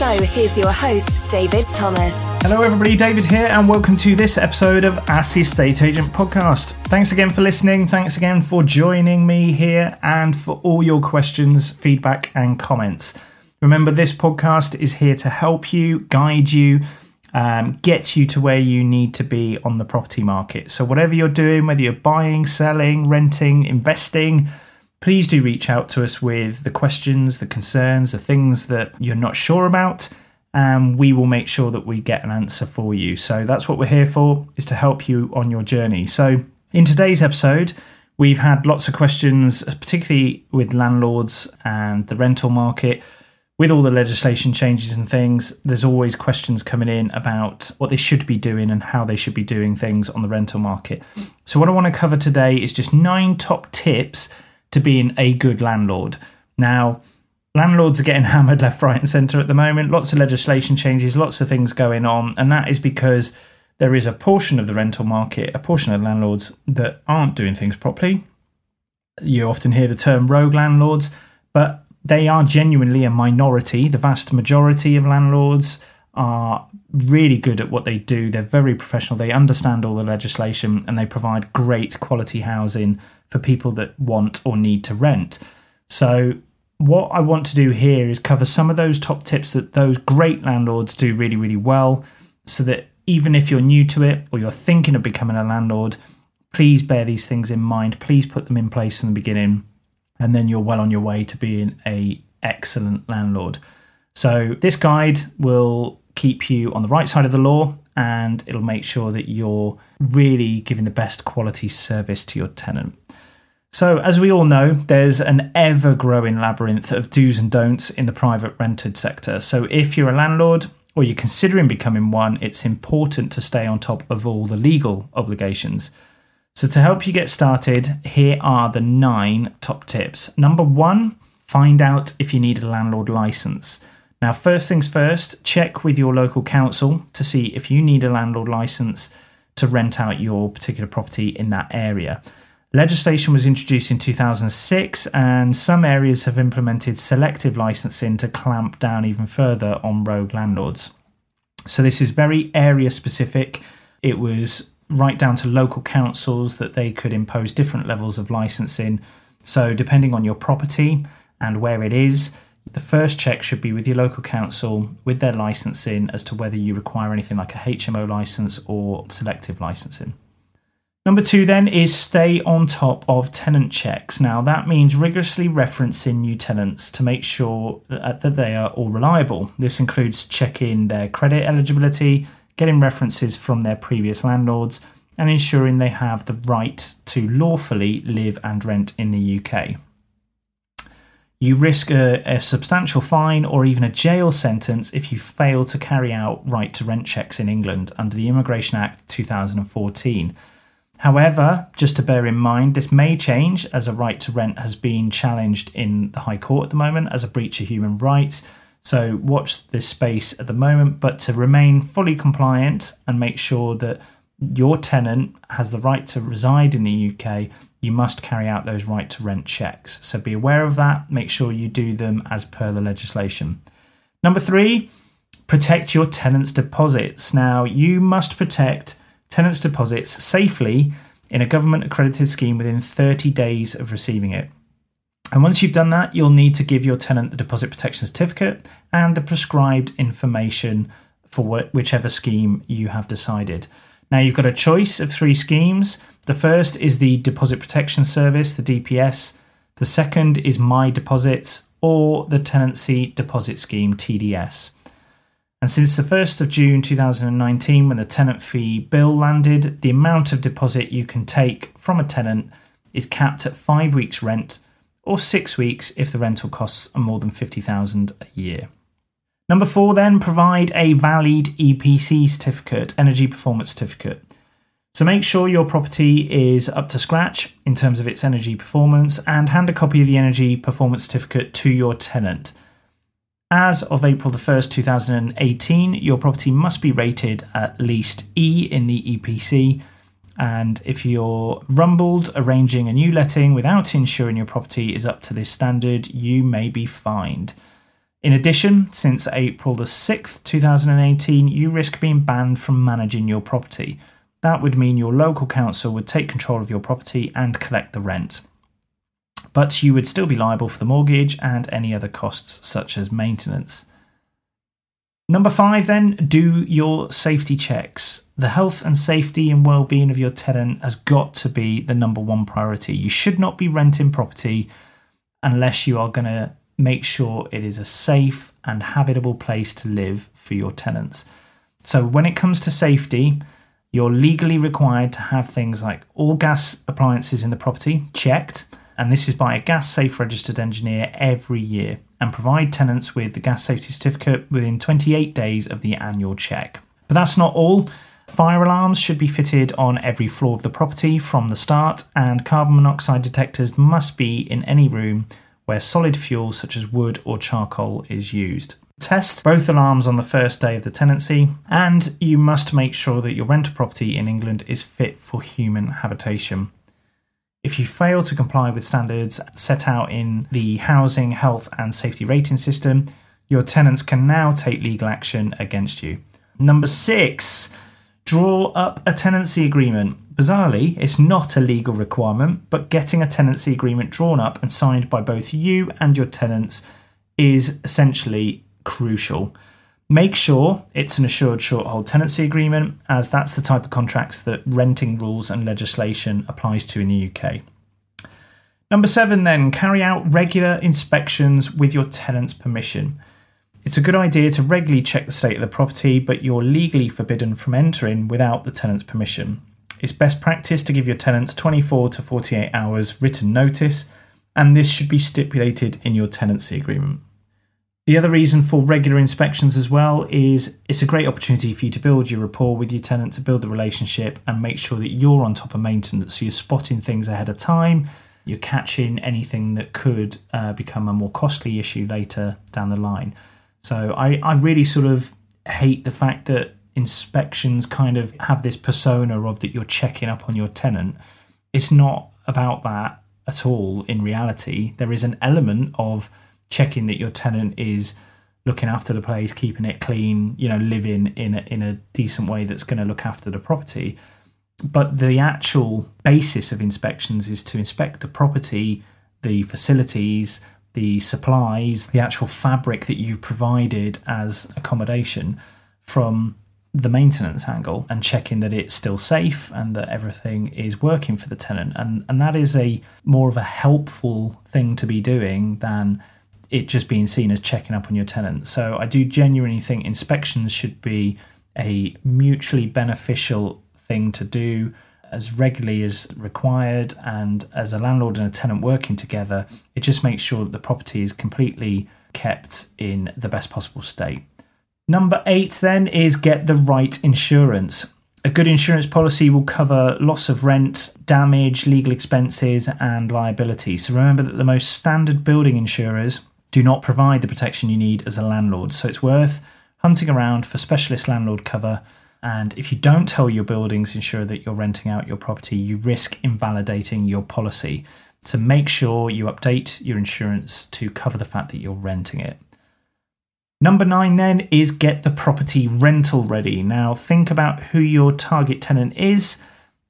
So here's your host, David Thomas. Hello, everybody. David here, and welcome to this episode of Ask the Estate Agent podcast. Thanks again for listening. Thanks again for joining me here and for all your questions, feedback, and comments. Remember, this podcast is here to help you, guide you, um, get you to where you need to be on the property market. So, whatever you're doing, whether you're buying, selling, renting, investing, please do reach out to us with the questions, the concerns, the things that you're not sure about, and we will make sure that we get an answer for you. So that's what we're here for, is to help you on your journey. So in today's episode, we've had lots of questions, particularly with landlords and the rental market. With all the legislation changes and things, there's always questions coming in about what they should be doing and how they should be doing things on the rental market. So, what I want to cover today is just nine top tips to being a good landlord. Now, landlords are getting hammered left, right, and centre at the moment. Lots of legislation changes, lots of things going on, and that is because there is a portion of the rental market, a portion of landlords that aren't doing things properly. You often hear the term rogue landlords, but they are genuinely a minority. The vast majority of landlords are really good at what they do. They're very professional. They understand all the legislation and they provide great quality housing for people that want or need to rent. So, what I want to do here is cover some of those top tips that those great landlords do really, really well so that even if you're new to it or you're thinking of becoming a landlord, please bear these things in mind. Please put them in place from the beginning, and then you're well on your way to being a excellent landlord. So this guide will keep you on the right side of the law and it'll make sure that you're really giving the best quality service to your tenant. So, as we all know, there's an ever growing labyrinth of do's and don'ts in the private rented sector. So, if you're a landlord or you're considering becoming one, it's important to stay on top of all the legal obligations. So, to help you get started, here are the nine top tips. Number one, find out if you need a landlord license. Now, first things first, check with your local council to see if you need a landlord license to rent out your particular property in that area. Legislation was introduced in 2006, and some areas have implemented selective licensing to clamp down even further on rogue landlords. So, this is very area specific. It was right down to local councils that they could impose different levels of licensing. So, depending on your property and where it is, the first check should be with your local council with their licensing as to whether you require anything like a HMO license or selective licensing. Number two, then, is stay on top of tenant checks. Now, that means rigorously referencing new tenants to make sure uh, that they are all reliable. This includes checking their credit eligibility, getting references from their previous landlords, and ensuring they have the right to lawfully live and rent in the UK. You risk a, a, substantial fine or even a jail sentence if you fail to carry out right to rent checks in England under the Immigration Act 2014. However, just to bear in mind, this may change as a right to rent has been challenged in the High Court at the moment as a breach of human rights. So, watch this space at the moment, but to remain fully compliant and make sure that your tenant has the right to reside in the UK, you must carry out those right to rent checks. So, be aware of that. Make sure you do them as per the legislation. Number three, protect your tenant's deposits. Now, you must protect tenants' deposits safely in a government accredited scheme within 30 days of receiving it. And once you've done that, you'll need to give your tenant the deposit protection certificate and the prescribed information for whichever scheme you have decided. Now, you've got a choice of three schemes. The first is the Deposit Protection Service, the DPS. The second is My Deposits or the Tenancy Deposit Scheme, TDS. And since the 1st of June 2019, when the tenant fee bill landed, the amount of deposit you can take from a tenant is capped at five weeks' rent or six weeks if the rental costs are more than 50000 a year. Number four, then, provide a valid EPC certificate, Energy Performance Certificate. So make sure your property is up to scratch in terms of its energy performance and hand a copy of the energy performance certificate to your tenant. As of April the 1st, 2018, your property must be rated at least E in the EPC. And if you're rumbled arranging a new letting without ensuring your property is up to this standard, you may be fined. In addition, since April the 6th, 2018, you risk being banned from managing your property. That would mean your local council would take control of your property and collect the rent. But you would still be liable for the mortgage and any other costs, such as maintenance. Number five, then, do your safety checks. The health and safety and well-being of your tenant has got to be the number one priority. You should not be renting property unless you are going to make sure it is a safe and habitable place to live for your tenants. So, when it comes to safety, you're legally required to have things like all gas appliances in the property checked, and this is by a gas safe registered engineer every year, and provide tenants with the gas safety certificate within 28 days of the annual check. But that's not all. Fire alarms should be fitted on every floor of the property from the start, and carbon monoxide detectors must be in any room where solid fuel such as wood or charcoal is used test both alarms on the first day of the tenancy, and you must make sure that your rental property in England is fit for human habitation. If you fail to comply with standards set out in the Housing, Health and Safety Rating System, your tenants can now take legal action against you. Number six, draw up a tenancy agreement. Bizarrely, it's not a legal requirement, but getting a tenancy agreement drawn up and signed by both you and your tenants is essentially crucial. Make sure it's an assured short hold tenancy agreement, as that's the type of contracts that renting rules and legislation applies to in the UK. Number seven, then, carry out regular inspections with your tenant's permission. It's a good idea to regularly check the state of the property, but you're legally forbidden from entering without the tenant's permission. It's best practice to give your tenants 24 to 48 hours written notice, and this should be stipulated in your tenancy agreement. The other reason for regular inspections as well is it's a great opportunity for you to build your rapport with your tenant, to build the relationship, and make sure that you're on top of maintenance. So you're spotting things ahead of time, you're catching anything that could uh, become a more costly issue later down the line. So I, I really sort of hate the fact that inspections kind of have this persona of that you're checking up on your tenant. It's not about that at all in reality. There is an element of checking that your tenant is looking after the place, keeping it clean, you know, living in a, in a decent way that's going to look after the property. But the actual basis of inspections is to inspect the property, the facilities, the supplies, the actual fabric that you've provided as accommodation from the maintenance angle and checking that it's still safe and that everything is working for the tenant. And and that is a more of a helpful thing to be doing than it just being seen as checking up on your tenant. So I do genuinely think inspections should be a mutually beneficial thing to do as regularly as required and as a landlord and a tenant working together it just makes sure that the property is completely kept in the best possible state number 8 then is get the right insurance a good insurance policy will cover loss of rent, damage, legal expenses, and liability. So remember that the most standard building insurers do not provide the protection you need as a landlord. So it's worth hunting around for specialist landlord cover. And if you don't tell your buildings insurer that you're renting out your property, you risk invalidating your policy. So make sure you update your insurance to cover the fact that you're renting it. Number nine, then, is get the property rental ready. Now, think about who your target tenant is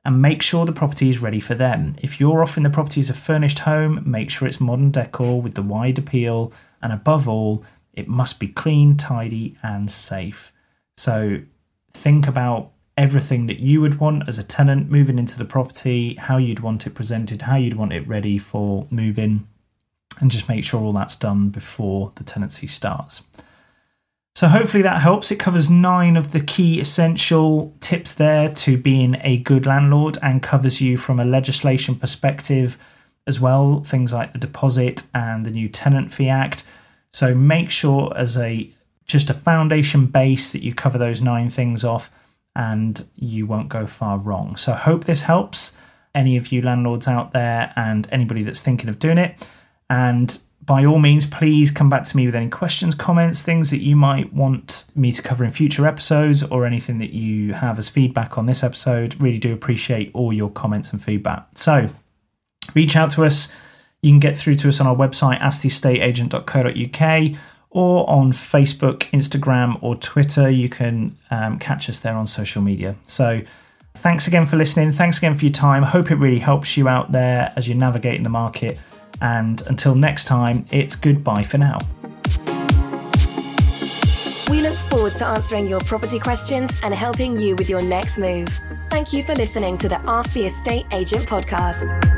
and make sure the property is ready for them. If you're offering the property as a furnished home, make sure it's modern decor with the wide appeal, and above all, it must be clean, tidy, and safe. So think about everything that you would want as a tenant moving into the property, how you'd want it presented, how you'd want it ready for moving, and just make sure all that's done before the tenancy starts. So, hopefully, that helps. It covers nine of the key essential tips there to being a good landlord and covers you from a legislation perspective as well, things like the deposit and the new Tenant Fee Act. So, make sure as a just a foundation base that you cover those nine things off. and you won't go far wrong. So, hope this helps any of you landlords out there and anybody that's thinking of doing it. And by all means, please come back to me with any questions, comments, things that you might want me to cover in future episodes, or anything that you have as feedback on this episode. Really do appreciate all your comments and feedback. So, reach out to us. You can get through to us on our website, asktheestateagent.co.uk, or on Facebook, Instagram, or Twitter. You can um, catch us there on social media. So, thanks again for listening. Thanks again for your time. I hope it really helps you out there as you're navigating the market. And until next time, it's goodbye for now. We look forward to answering your property questions and helping you with your next move. Thank you for listening to the Ask the Estate Agent podcast.